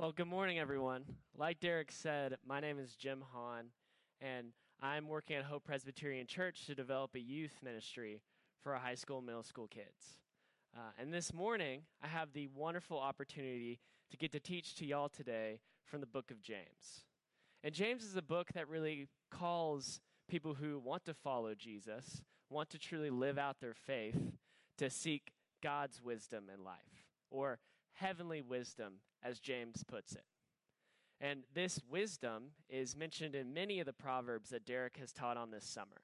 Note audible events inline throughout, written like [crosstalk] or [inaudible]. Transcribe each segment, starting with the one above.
Well, good morning, everyone. Like Derek said, my name is Jim Hahn, and I'm working at Hope Presbyterian Church to develop a youth ministry for our high school and middle school kids. Uh, and this morning, I have the wonderful opportunity to get to teach to y'all today from the book of James. And James is a book that really calls people who want to follow Jesus, want to truly live out their faith, to seek God's wisdom in life, or heavenly wisdom, as James puts it. And this wisdom is mentioned in many of the proverbs that Derek has taught on this summer.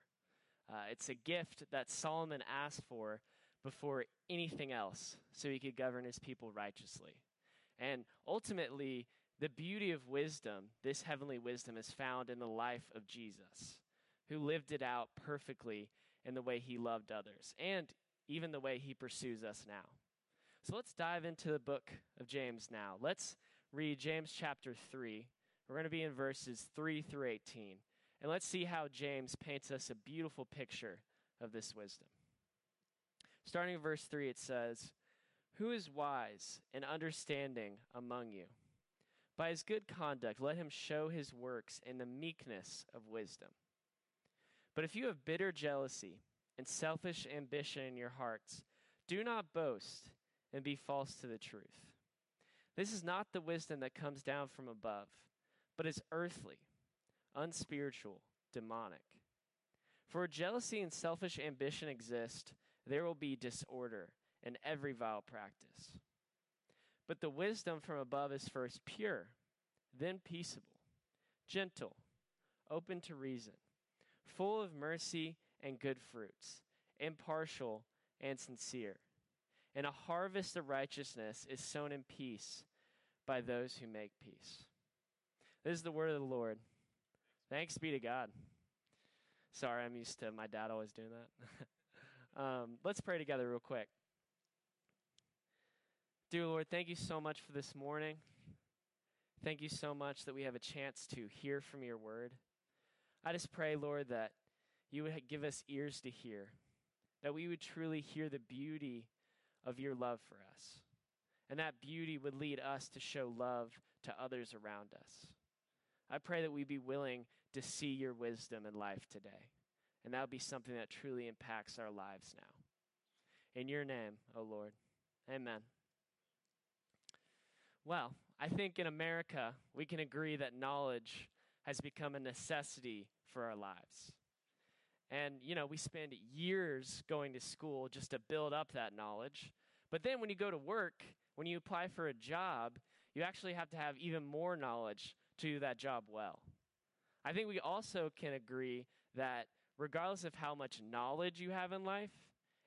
Uh, it's a gift that Solomon asked for before anything else so he could govern his people righteously. And ultimately, the beauty of wisdom, this heavenly wisdom, is found in the life of Jesus, who lived it out perfectly in the way he loved others and even the way he pursues us now. So let's dive into the book of James now. Let's read James chapter 3. We're going to be in verses 3 through 18. And let's see how James paints us a beautiful picture of this wisdom. Starting in verse 3, it says, Who is wise and understanding among you? By his good conduct, let him show his works in the meekness of wisdom. But if you have bitter jealousy and selfish ambition in your hearts, do not boast and be false to the truth. This is not the wisdom that comes down from above, but is earthly, unspiritual, demonic. For jealousy and selfish ambition exist, there will be disorder and every vile practice. But the wisdom from above is first pure, then peaceable, gentle, open to reason, full of mercy and good fruits, impartial and sincere and a harvest of righteousness is sown in peace by those who make peace. This is the word of the Lord. Thanks be to God. Sorry, I'm used to my dad always doing that. [laughs] um, let's pray together, real quick. Dear Lord, thank you so much for this morning. Thank you so much that we have a chance to hear from your word. I just pray, Lord, that you would give us ears to hear, that we would truly hear the beauty of your love for us. And that beauty would lead us to show love to others around us. I pray that we be willing to see your wisdom in life today. And that would be something that truly impacts our lives now. In your name, O oh Lord. Amen. Well, I think in America, we can agree that knowledge has become a necessity for our lives. And, you know, we spend years going to school just to build up that knowledge. But then when you go to work, when you apply for a job, you actually have to have even more knowledge to do that job well. I think we also can agree that regardless of how much knowledge you have in life,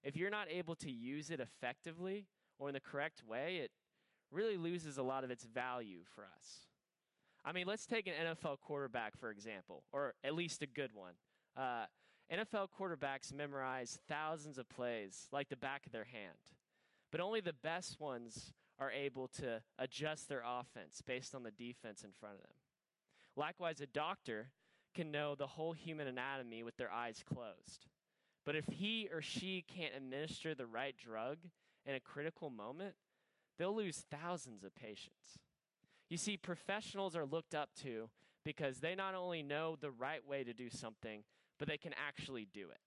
if you're not able to use it effectively or in the correct way, it really loses a lot of its value for us. I mean, let's take an NFL quarterback, for example, or at least a good one. Uh, NFL quarterbacks memorize thousands of plays like the back of their hand, but only the best ones are able to adjust their offense based on the defense in front of them. Likewise, a doctor can know the whole human anatomy with their eyes closed. But if he or she can't administer the right drug in a critical moment, they'll lose thousands of patients. You see, professionals are looked up to because they not only know the right way to do something, but they can actually do it.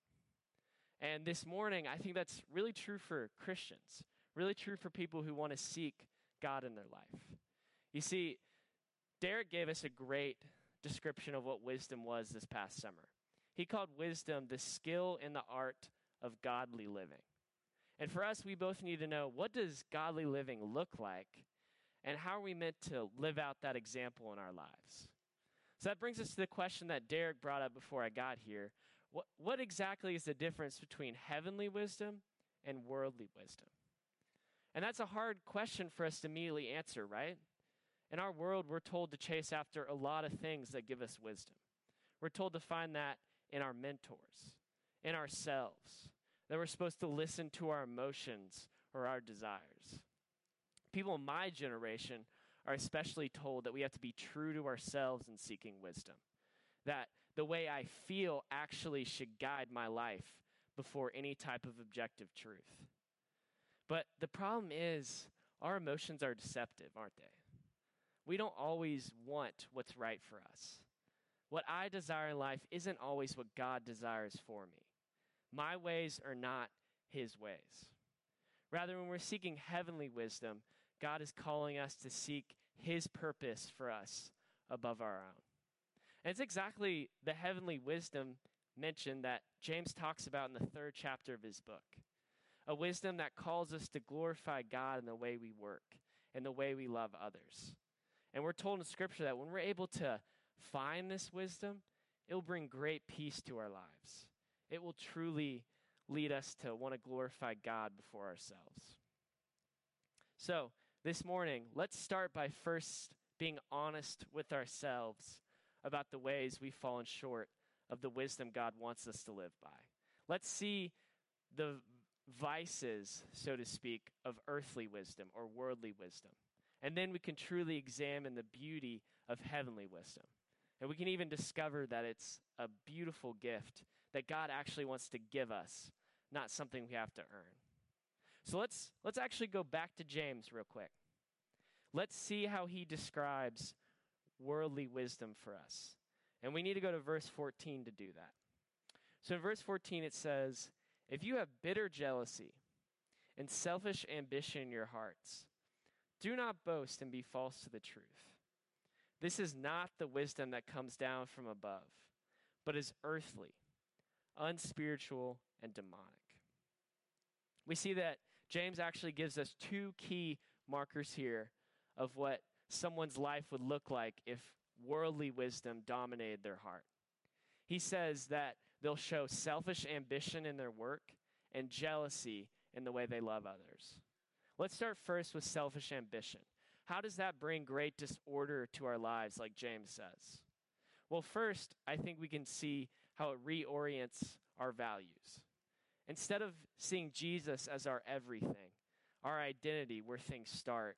And this morning, I think that's really true for Christians, really true for people who want to seek God in their life. You see, Derek gave us a great description of what wisdom was this past summer. He called wisdom the skill in the art of godly living. And for us, we both need to know what does godly living look like and how are we meant to live out that example in our lives? So that brings us to the question that Derek brought up before I got here. What, what exactly is the difference between heavenly wisdom and worldly wisdom? And that's a hard question for us to immediately answer, right? In our world, we're told to chase after a lot of things that give us wisdom. We're told to find that in our mentors, in ourselves, that we're supposed to listen to our emotions or our desires. People in my generation are especially told that we have to be true to ourselves in seeking wisdom. That the way I feel actually should guide my life before any type of objective truth. But the problem is, our emotions are deceptive, aren't they? we don't always want what's right for us. What I desire in life isn't always what God desires for me. My ways are not his ways. Rather, when we're seeking heavenly wisdom, God is calling us to seek his purpose for us above our own. And it's exactly the heavenly wisdom mentioned that James talks about in the third chapter of his book. A wisdom that calls us to glorify God in the way we work and the way we love others. And we're told in Scripture that when we're able to find this wisdom, it will bring great peace to our lives. It will truly lead us to want to glorify God before ourselves. So, this morning, let's start by first being honest with ourselves about the ways we've fallen short of the wisdom God wants us to live by. Let's see the vices, so to speak, of earthly wisdom or worldly wisdom. And then we can truly examine the beauty of heavenly wisdom. And we can even discover that it's a beautiful gift that God actually wants to give us, not something we have to earn. So let's let's actually go back to James real quick. Let's see how he describes worldly wisdom for us. And we need to go to verse 14 to do that. So in verse 14 it says, "If you have bitter jealousy and selfish ambition in your hearts, do not boast and be false to the truth. This is not the wisdom that comes down from above, but is earthly, unspiritual, and demonic." We see that James actually gives us two key markers here of what someone's life would look like if worldly wisdom dominated their heart. He says that they'll show selfish ambition in their work and jealousy in the way they love others. Let's start first with selfish ambition. How does that bring great disorder to our lives, like James says? Well, first, I think we can see how it reorients our values. Instead of seeing Jesus as our everything, our identity, where things start,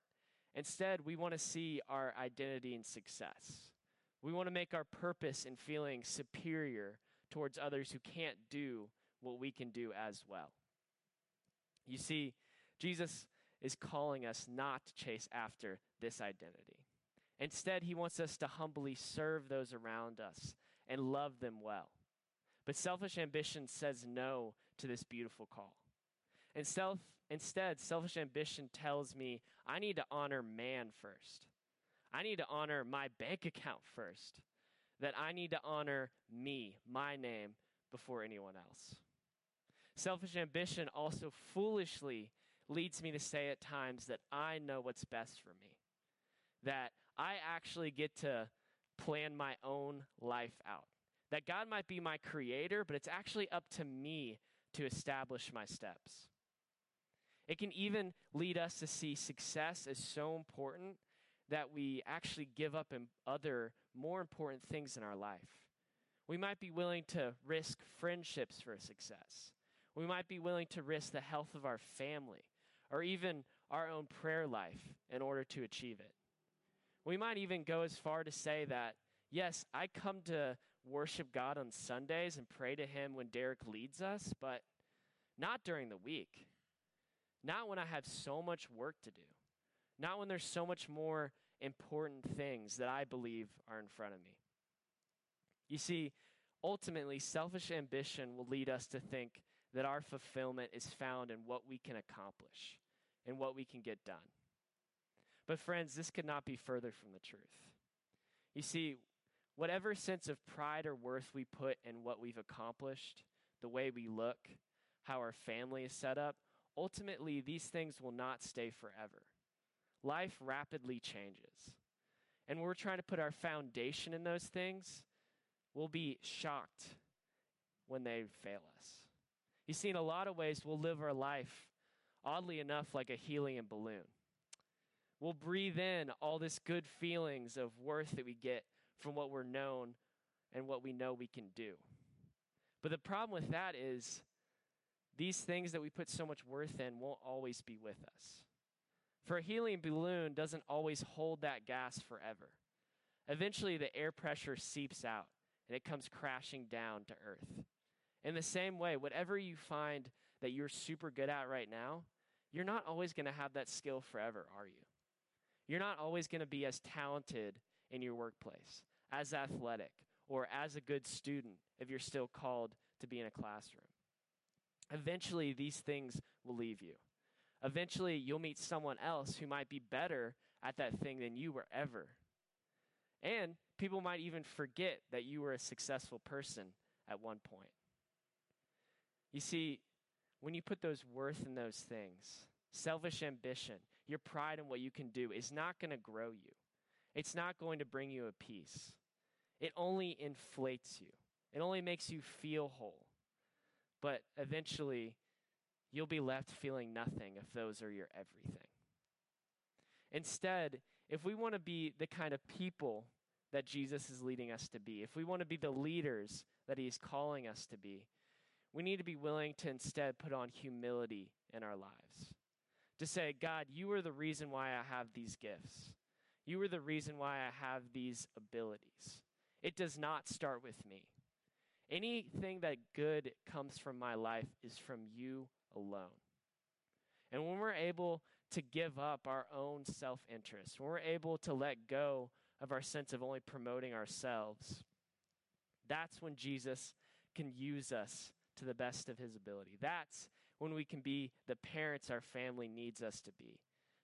instead, we want to see our identity in success. We want to make our purpose in feeling superior towards others who can't do what we can do as well. You see, Jesus is calling us not to chase after this identity. Instead, he wants us to humbly serve those around us and love them well. But selfish ambition says no to this beautiful call. And self, instead, selfish ambition tells me I need to honor man first. I need to honor my bank account first. That I need to honor me, my name, before anyone else. Selfish ambition also foolishly leads me to say at times that I know what's best for me. That I actually get to plan my own life out. That God might be my creator, but it's actually up to me to establish my steps. It can even lead us to see success as so important that we actually give up other more important things in our life. We might be willing to risk friendships for success. We might be willing to risk the health of our family or even our own prayer life in order to achieve it. We might even go as far to say that, yes, I come to worship God on Sundays and pray to Him when Derek leads us, but not during the week. Not when I have so much work to do. Not when there's so much more important things that I believe are in front of me. You see, ultimately, selfish ambition will lead us to think that our fulfillment is found in what we can accomplish and what we can get done. But, friends, this could not be further from the truth. You see, whatever sense of pride or worth we put in what we've accomplished, the way we look, how our family is set up, ultimately, these things will not stay forever life rapidly changes. And we're trying to put our foundation in those things, we'll be shocked when they fail us. You see, in a lot of ways, we'll live our life, oddly enough, like a helium balloon. We'll breathe in all this good feelings of worth that we get from what we're known and what we know we can do. But the problem with that is these things that we put so much worth in won't always be with us. For a helium balloon doesn't always hold that gas forever. Eventually, the air pressure seeps out and it comes crashing down to Earth. In the same way, whatever you find that you're super good at right now, you're not always going to have that skill forever, are you? You're not always going to be as talented in your workplace, as athletic, or as a good student if you're still called to be in a classroom. Eventually, these things will leave you. Eventually, you'll meet someone else who might be better at that thing than you were ever. And people might even forget that you were a successful person at one point. You see, when you put those worth in those things, selfish ambition, your pride in what you can do is not going to grow you. It's not going to bring you a peace. It only inflates you. It only makes you feel whole. But eventually, you'll be left feeling nothing if those are your everything. Instead, if we want to be the kind of people that Jesus is leading us to be, if we want to be the leaders that he's calling us to be, we need to be willing to instead put on humility in our lives. To say, God, you are the reason why I have these gifts. You are the reason why I have these abilities. It does not start with me. Anything that good comes from my life is from you alone. And when we're able to give up our own self interest, when we're able to let go of our sense of only promoting ourselves, that's when Jesus can use us to the best of his ability. That's when we can be the parents our family needs us to be.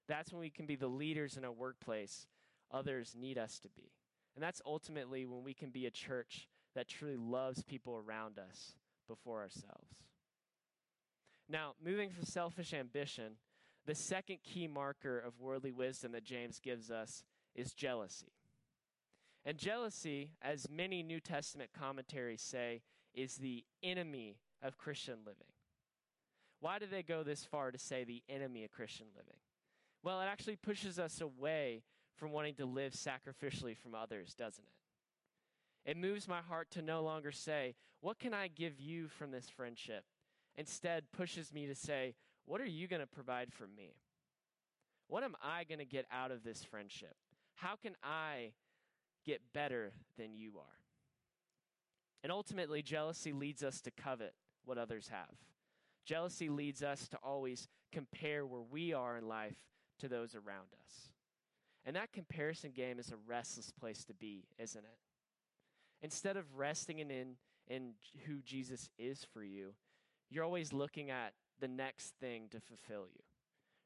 That's when we can be the leaders in a workplace others need us to be. And that's ultimately when we can be a church that truly loves people around us before ourselves. Now, moving from selfish ambition, the second key marker of worldly wisdom that James gives us is jealousy. And jealousy, as many New Testament commentaries say, is the enemy of Christian living. Why do they go this far to say the enemy of Christian living? Well, it actually pushes us away from wanting to live sacrificially from others, doesn't it? It moves my heart to no longer say, What can I give you from this friendship? Instead, pushes me to say, What are you going to provide for me? What am I going to get out of this friendship? How can I get better than you are? And ultimately, jealousy leads us to covet what others have. Jealousy leads us to always compare where we are in life to those around us. And that comparison game is a restless place to be, isn't it? Instead of resting in, in, in who Jesus is for you, you're always looking at the next thing to fulfill you.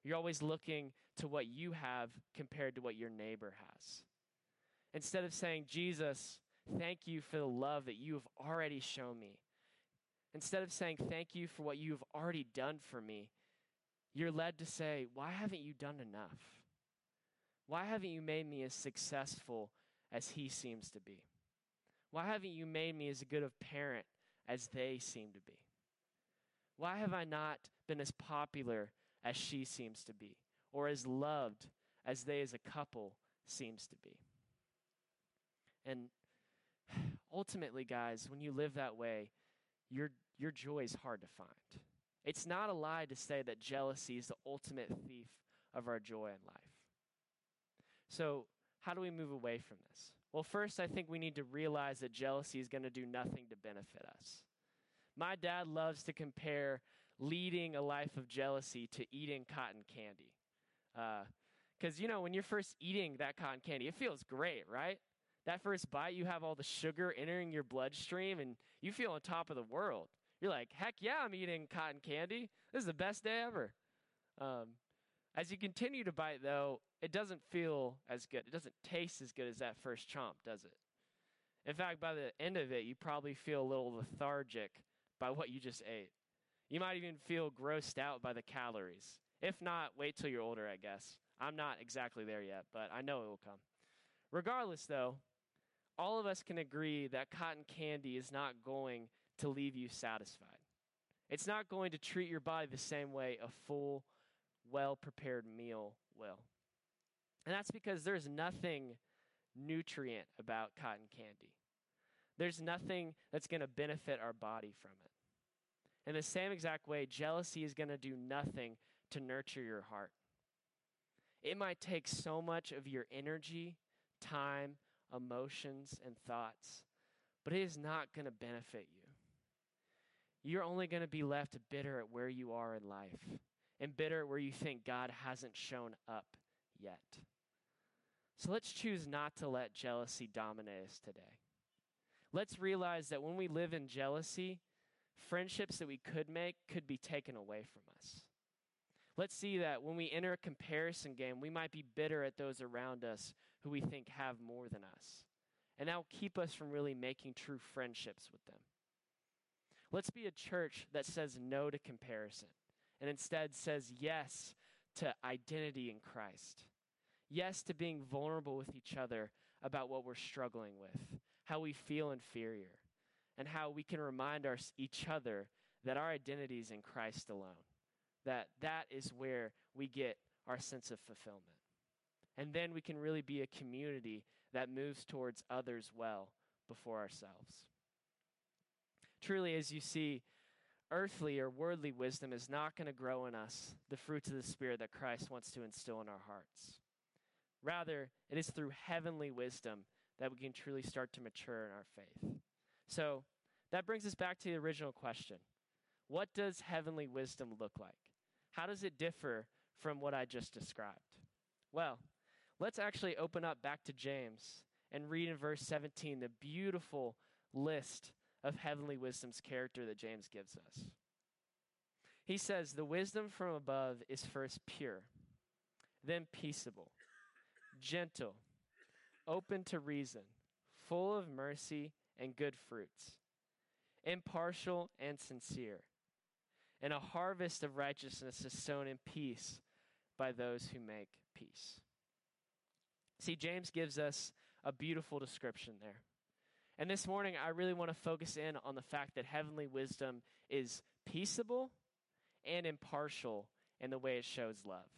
You're always looking to what you have compared to what your neighbor has. Instead of saying, Jesus, thank you for the love that you have already shown me. Instead of saying, thank you for what you have already done for me, you're led to say, why haven't you done enough? Why haven't you made me as successful as he seems to be? Why haven't you made me as good of parent as they seem to be? Why have I not been as popular as she seems to be, or as loved as they as a couple seems to be? And ultimately, guys, when you live that way, your, your joy is hard to find. It's not a lie to say that jealousy is the ultimate thief of our joy in life. So, how do we move away from this? Well, first, I think we need to realize that jealousy is going to do nothing to benefit us. My dad loves to compare leading a life of jealousy to eating cotton candy. Because, uh, you know, when you're first eating that cotton candy, it feels great, right? That first bite, you have all the sugar entering your bloodstream and you feel on top of the world. You're like, heck yeah, I'm eating cotton candy. This is the best day ever. Um, as you continue to bite, though, it doesn't feel as good. It doesn't taste as good as that first chomp, does it? In fact, by the end of it, you probably feel a little lethargic by what you just ate. You might even feel grossed out by the calories. If not, wait till you're older, I guess. I'm not exactly there yet, but I know it will come. Regardless, though, all of us can agree that cotton candy is not going to leave you satisfied. It's not going to treat your body the same way a full, well prepared meal will. And that's because there's nothing nutrient about cotton candy. There's nothing that's going to benefit our body from it. In the same exact way, jealousy is going to do nothing to nurture your heart. It might take so much of your energy, time, emotions, and thoughts, but it is not going to benefit you. You're only going to be left bitter at where you are in life and bitter where you think God hasn't shown up yet. So let's choose not to let jealousy dominate us today. Let's realize that when we live in jealousy, friendships that we could make could be taken away from us. Let's see that when we enter a comparison game, we might be bitter at those around us who we think have more than us. And that will keep us from really making true friendships with them. Let's be a church that says no to comparison and instead says yes to identity in Christ. Yes to being vulnerable with each other about what we're struggling with, how we feel inferior, and how we can remind our, each other that our identity is in Christ alone. That that is where we get our sense of fulfillment. And then we can really be a community that moves towards others well before ourselves. Truly, as you see, earthly or worldly wisdom is not going to grow in us the fruits of the Spirit that Christ wants to instill in our hearts. Rather, it is through heavenly wisdom that we can truly start to mature in our faith. So, that brings us back to the original question What does heavenly wisdom look like? How does it differ from what I just described? Well, let's actually open up back to James and read in verse 17 the beautiful list of heavenly wisdom's character that James gives us. He says, The wisdom from above is first pure, then peaceable, gentle, open to reason, full of mercy and good fruits, impartial and sincere. And a harvest of righteousness is sown in peace by those who make peace. See, James gives us a beautiful description there. And this morning, I really want to focus in on the fact that heavenly wisdom is peaceable and impartial in the way it shows love.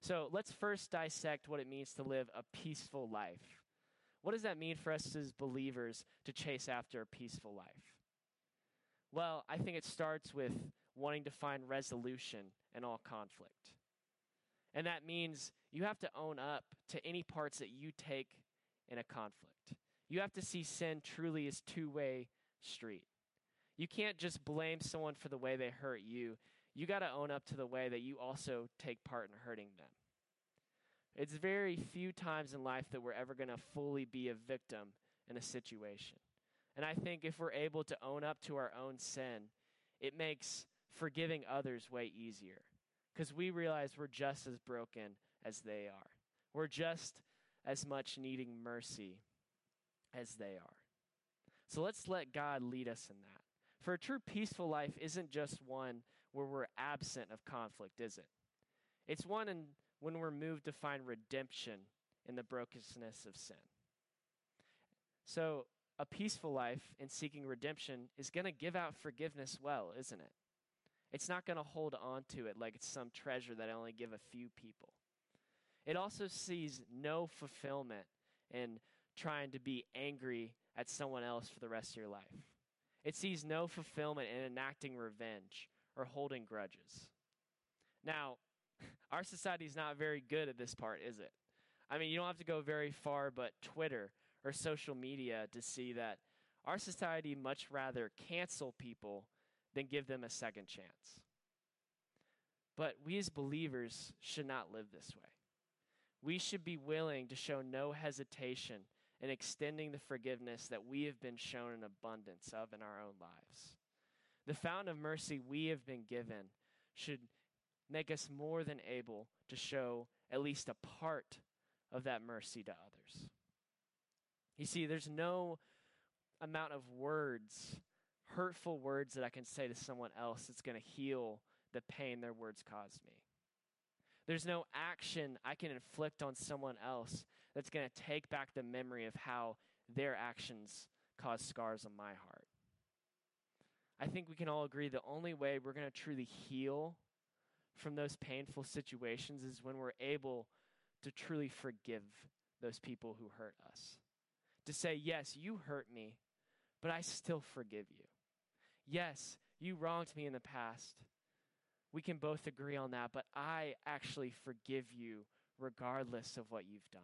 So let's first dissect what it means to live a peaceful life. What does that mean for us as believers to chase after a peaceful life? Well, I think it starts with wanting to find resolution in all conflict. And that means you have to own up to any parts that you take in a conflict. You have to see sin truly as two-way street. You can't just blame someone for the way they hurt you. You got to own up to the way that you also take part in hurting them. It's very few times in life that we're ever going to fully be a victim in a situation. And I think if we're able to own up to our own sin, it makes forgiving others way easier because we realize we're just as broken as they are. We're just as much needing mercy as they are. So let's let God lead us in that. For a true peaceful life isn't just one where we're absent of conflict, is it? It's one in, when we're moved to find redemption in the brokenness of sin. So, a peaceful life in seeking redemption is going to give out forgiveness well, isn't it? It's not going to hold on to it like it's some treasure that I only give a few people. It also sees no fulfillment in trying to be angry at someone else for the rest of your life. It sees no fulfillment in enacting revenge or holding grudges. Now, [laughs] our society is not very good at this part, is it? I mean, you don't have to go very far, but Twitter or social media to see that our society much rather cancel people than give them a second chance. But we as believers should not live this way. We should be willing to show no hesitation in extending the forgiveness that we have been shown an abundance of in our own lives. The fountain of mercy we have been given should make us more than able to show at least a part of that mercy to others. You see, there's no amount of words, hurtful words that I can say to someone else that's going to heal the pain their words caused me. There's no action I can inflict on someone else that's going to take back the memory of how their actions caused scars on my heart. I think we can all agree the only way we're going to truly heal from those painful situations is when we're able to truly forgive those people who hurt us. To say, yes, you hurt me, but I still forgive you. Yes, you wronged me in the past. We can both agree on that, but I actually forgive you regardless of what you've done.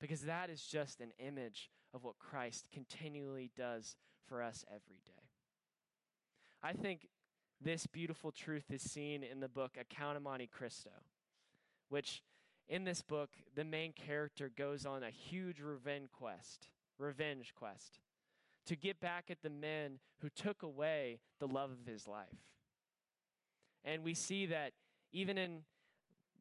Because that is just an image of what Christ continually does for us every day. I think this beautiful truth is seen in the book Account of Monte Cristo, which in this book, the main character goes on a huge revenge quest, revenge quest to get back at the men who took away the love of his life. And we see that even in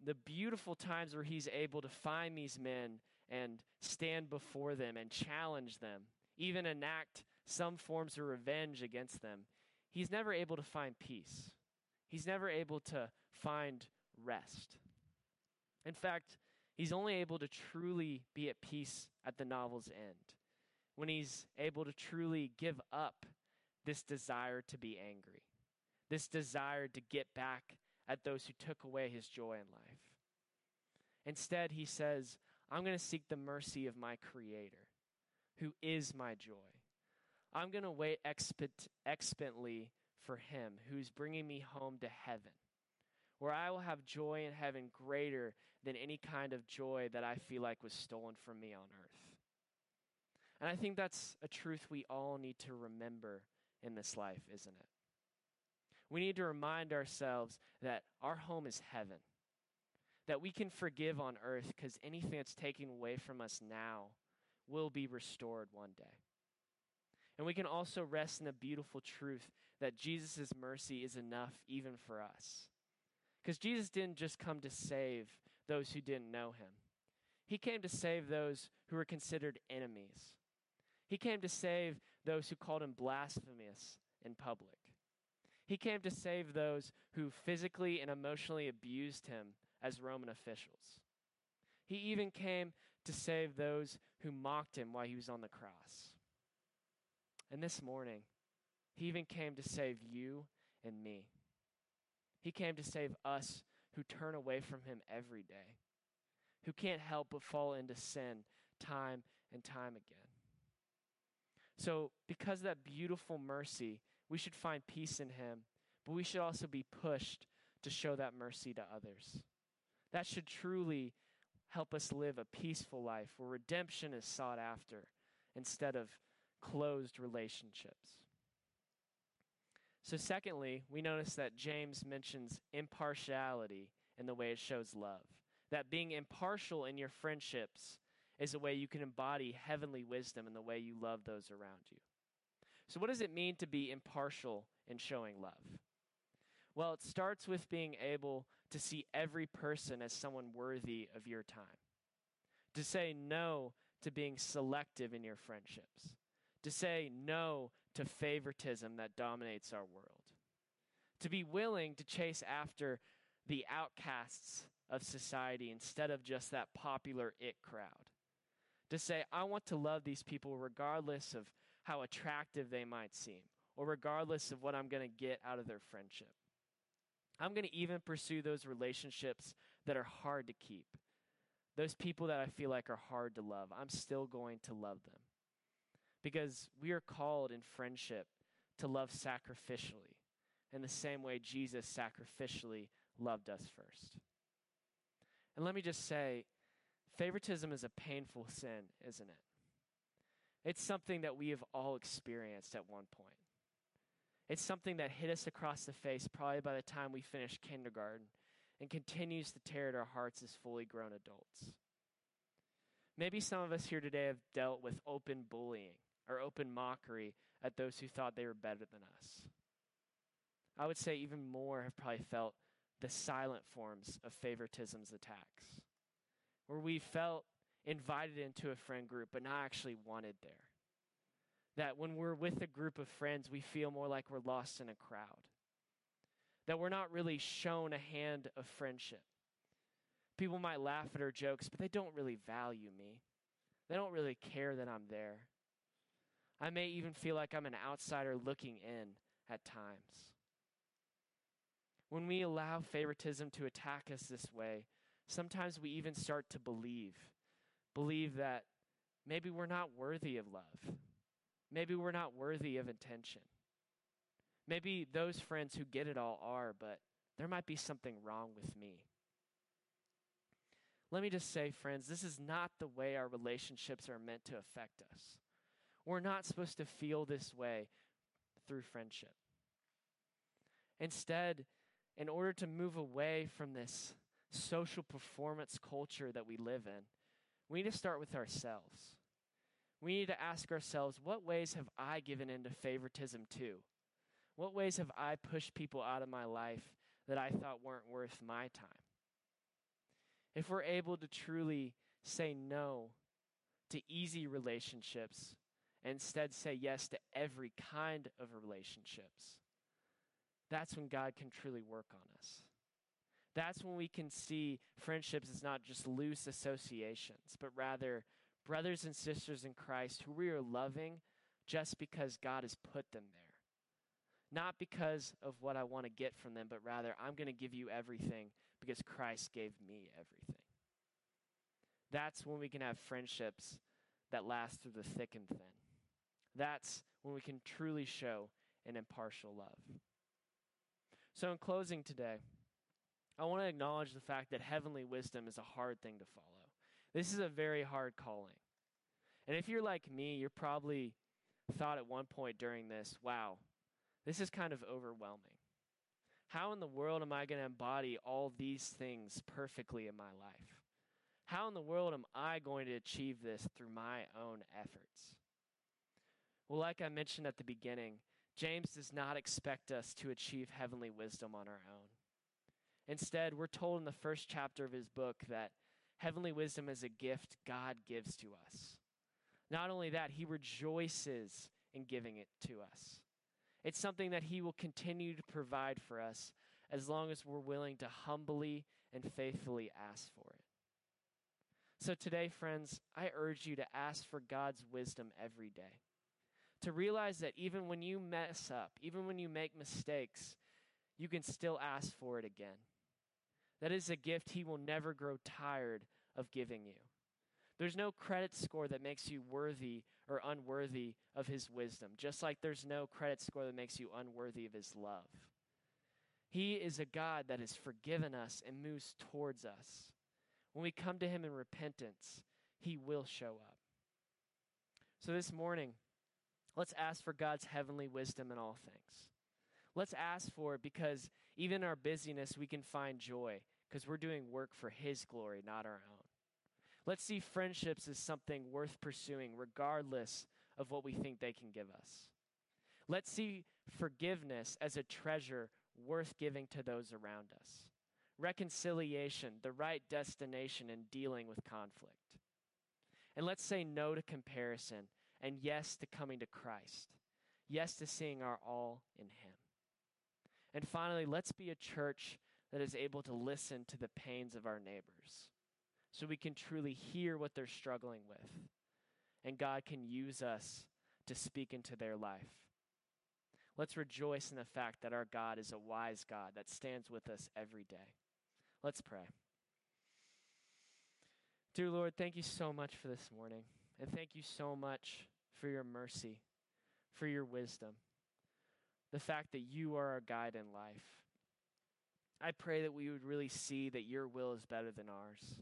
the beautiful times where he's able to find these men and stand before them and challenge them, even enact some forms of revenge against them, he's never able to find peace. He's never able to find rest. In fact, he's only able to truly be at peace at the novel's end, when he's able to truly give up this desire to be angry, this desire to get back at those who took away his joy in life. Instead, he says, I'm going to seek the mercy of my Creator, who is my joy. I'm going to wait expect, expectantly for him who's bringing me home to heaven, where I will have joy in heaven greater than any kind of joy that I feel like was stolen from me on earth. And I think that's a truth we all need to remember in this life, isn't it? We need to remind ourselves that our home is heaven, that we can forgive on earth because anything that's taken away from us now will be restored one day. And we can also rest in the beautiful truth that Jesus' mercy is enough even for us. Because Jesus didn't just come to save those who didn't know him, he came to save those who were considered enemies. He came to save those who called him blasphemous in public. He came to save those who physically and emotionally abused him as Roman officials. He even came to save those who mocked him while he was on the cross. And this morning, he even came to save you and me. He came to save us who turn away from him every day, who can't help but fall into sin time and time again. So, because of that beautiful mercy, we should find peace in him, but we should also be pushed to show that mercy to others. That should truly help us live a peaceful life where redemption is sought after instead of closed relationships. So, secondly, we notice that James mentions impartiality in the way it shows love. That being impartial in your friendships is a way you can embody heavenly wisdom in the way you love those around you. So, what does it mean to be impartial in showing love? Well, it starts with being able to see every person as someone worthy of your time, to say no to being selective in your friendships, to say no to favoritism that dominates our world, to be willing to chase after the outcasts of society instead of just that popular it crowd. To say, I want to love these people regardless of how attractive they might seem, or regardless of what I'm going to get out of their friendship. I'm going to even pursue those relationships that are hard to keep. Those people that I feel like are hard to love, I'm still going to love them. Because we are called in friendship to love sacrificially, in the same way Jesus sacrificially loved us first. And let me just say, favoritism is a painful sin, isn't it? It's something that we have all experienced at one point. It's something that hit us across the face probably by the time we finished kindergarten and continues to tear at our hearts as fully grown adults. Maybe some of us here today have dealt with open bullying or open mockery at those who thought they were better than us. I would say even more have probably felt the silent forms of favoritism's attacks, where we felt invited into a friend group but not actually wanted there. That when we're with a group of friends, we feel more like we're lost in a crowd. That we're not really shown a hand of friendship. People might laugh at our jokes, but they don't really value me. They don't really care that I'm there. I may even feel like I'm an outsider looking in at times. When we allow favoritism to attack us this way, sometimes we even start to believe. Believe that maybe we're not worthy of love. Maybe we're not worthy of attention. Maybe those friends who get it all are, but there might be something wrong with me. Let me just say, friends, this is not the way our relationships are meant to affect us. We're not supposed to feel this way through friendship. Instead, in order to move away from this social performance culture that we live in, we need to start with ourselves. We need to ask ourselves what ways have I given into favoritism too? What ways have I pushed people out of my life that I thought weren't worth my time? If we're able to truly say no to easy relationships and instead say yes to every kind of relationships, that's when God can truly work on us. That's when we can see friendships as not just loose associations, but rather brothers and sisters in Christ who we are loving just because God has put them there. Not because of what I want to get from them, but rather I'm going to give you everything because Christ gave me everything. That's when we can have friendships that last through the thick and thin. That's when we can truly show an impartial love. So, in closing today, I want to acknowledge the fact that heavenly wisdom is a hard thing to follow. This is a very hard calling. And if you're like me, you're probably thought at one point during this, wow, this is kind of overwhelming. How in the world am I going to embody all these things perfectly in my life? How in the world am I going to achieve this through my own efforts? Well, like I mentioned at the beginning, James does not expect us to achieve heavenly wisdom on our own. Instead, we're told in the first chapter of his book that heavenly wisdom is a gift God gives to us. Not only that, he rejoices in giving it to us. It's something that he will continue to provide for us as long as we're willing to humbly and faithfully ask for it. So today, friends, I urge you to ask for God's wisdom every day. To realize that even when you mess up, even when you make mistakes, you can still ask for it again. That is a gift He will never grow tired of giving you. There's no credit score that makes you worthy or unworthy of His wisdom, just like there's no credit score that makes you unworthy of His love. He is a God that has forgiven us and moves towards us. When we come to Him in repentance, He will show up. So this morning, let's ask for God's heavenly wisdom in all things. Let's ask for it because even in our busyness, we can find joy because we're doing work for His glory, not our own. Let's see friendships as something worth pursuing, regardless of what we think they can give us. Let's see forgiveness as a treasure worth giving to those around us reconciliation, the right destination in dealing with conflict. And let's say no to comparison and yes to coming to Christ. Yes to seeing our all in Him. And finally, let's be a church that is able to listen to the pains of our neighbors so we can truly hear what they're struggling with. And God can use us to speak into their life. Let's rejoice in the fact that our God is a wise God that stands with us every day. Let's pray. Dear Lord, thank you so much for this morning. And thank you so much for your mercy, for your wisdom, the fact that you are our guide in life. I pray that we would really see that your will is better than ours,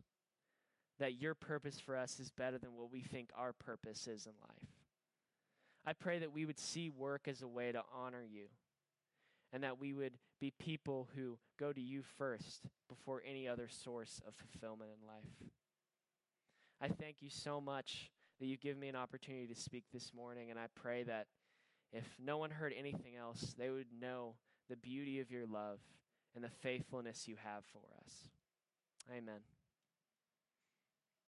that your purpose for us is better than what we think our purpose is in life. I pray that we would see work as a way to honor you and that we would be people who go to you first before any other source of fulfillment in life. I thank you so much that you give me an opportunity to speak this morning, and I pray that if no one heard anything else, they would know the beauty of your love and the faithfulness you have for us. Amen.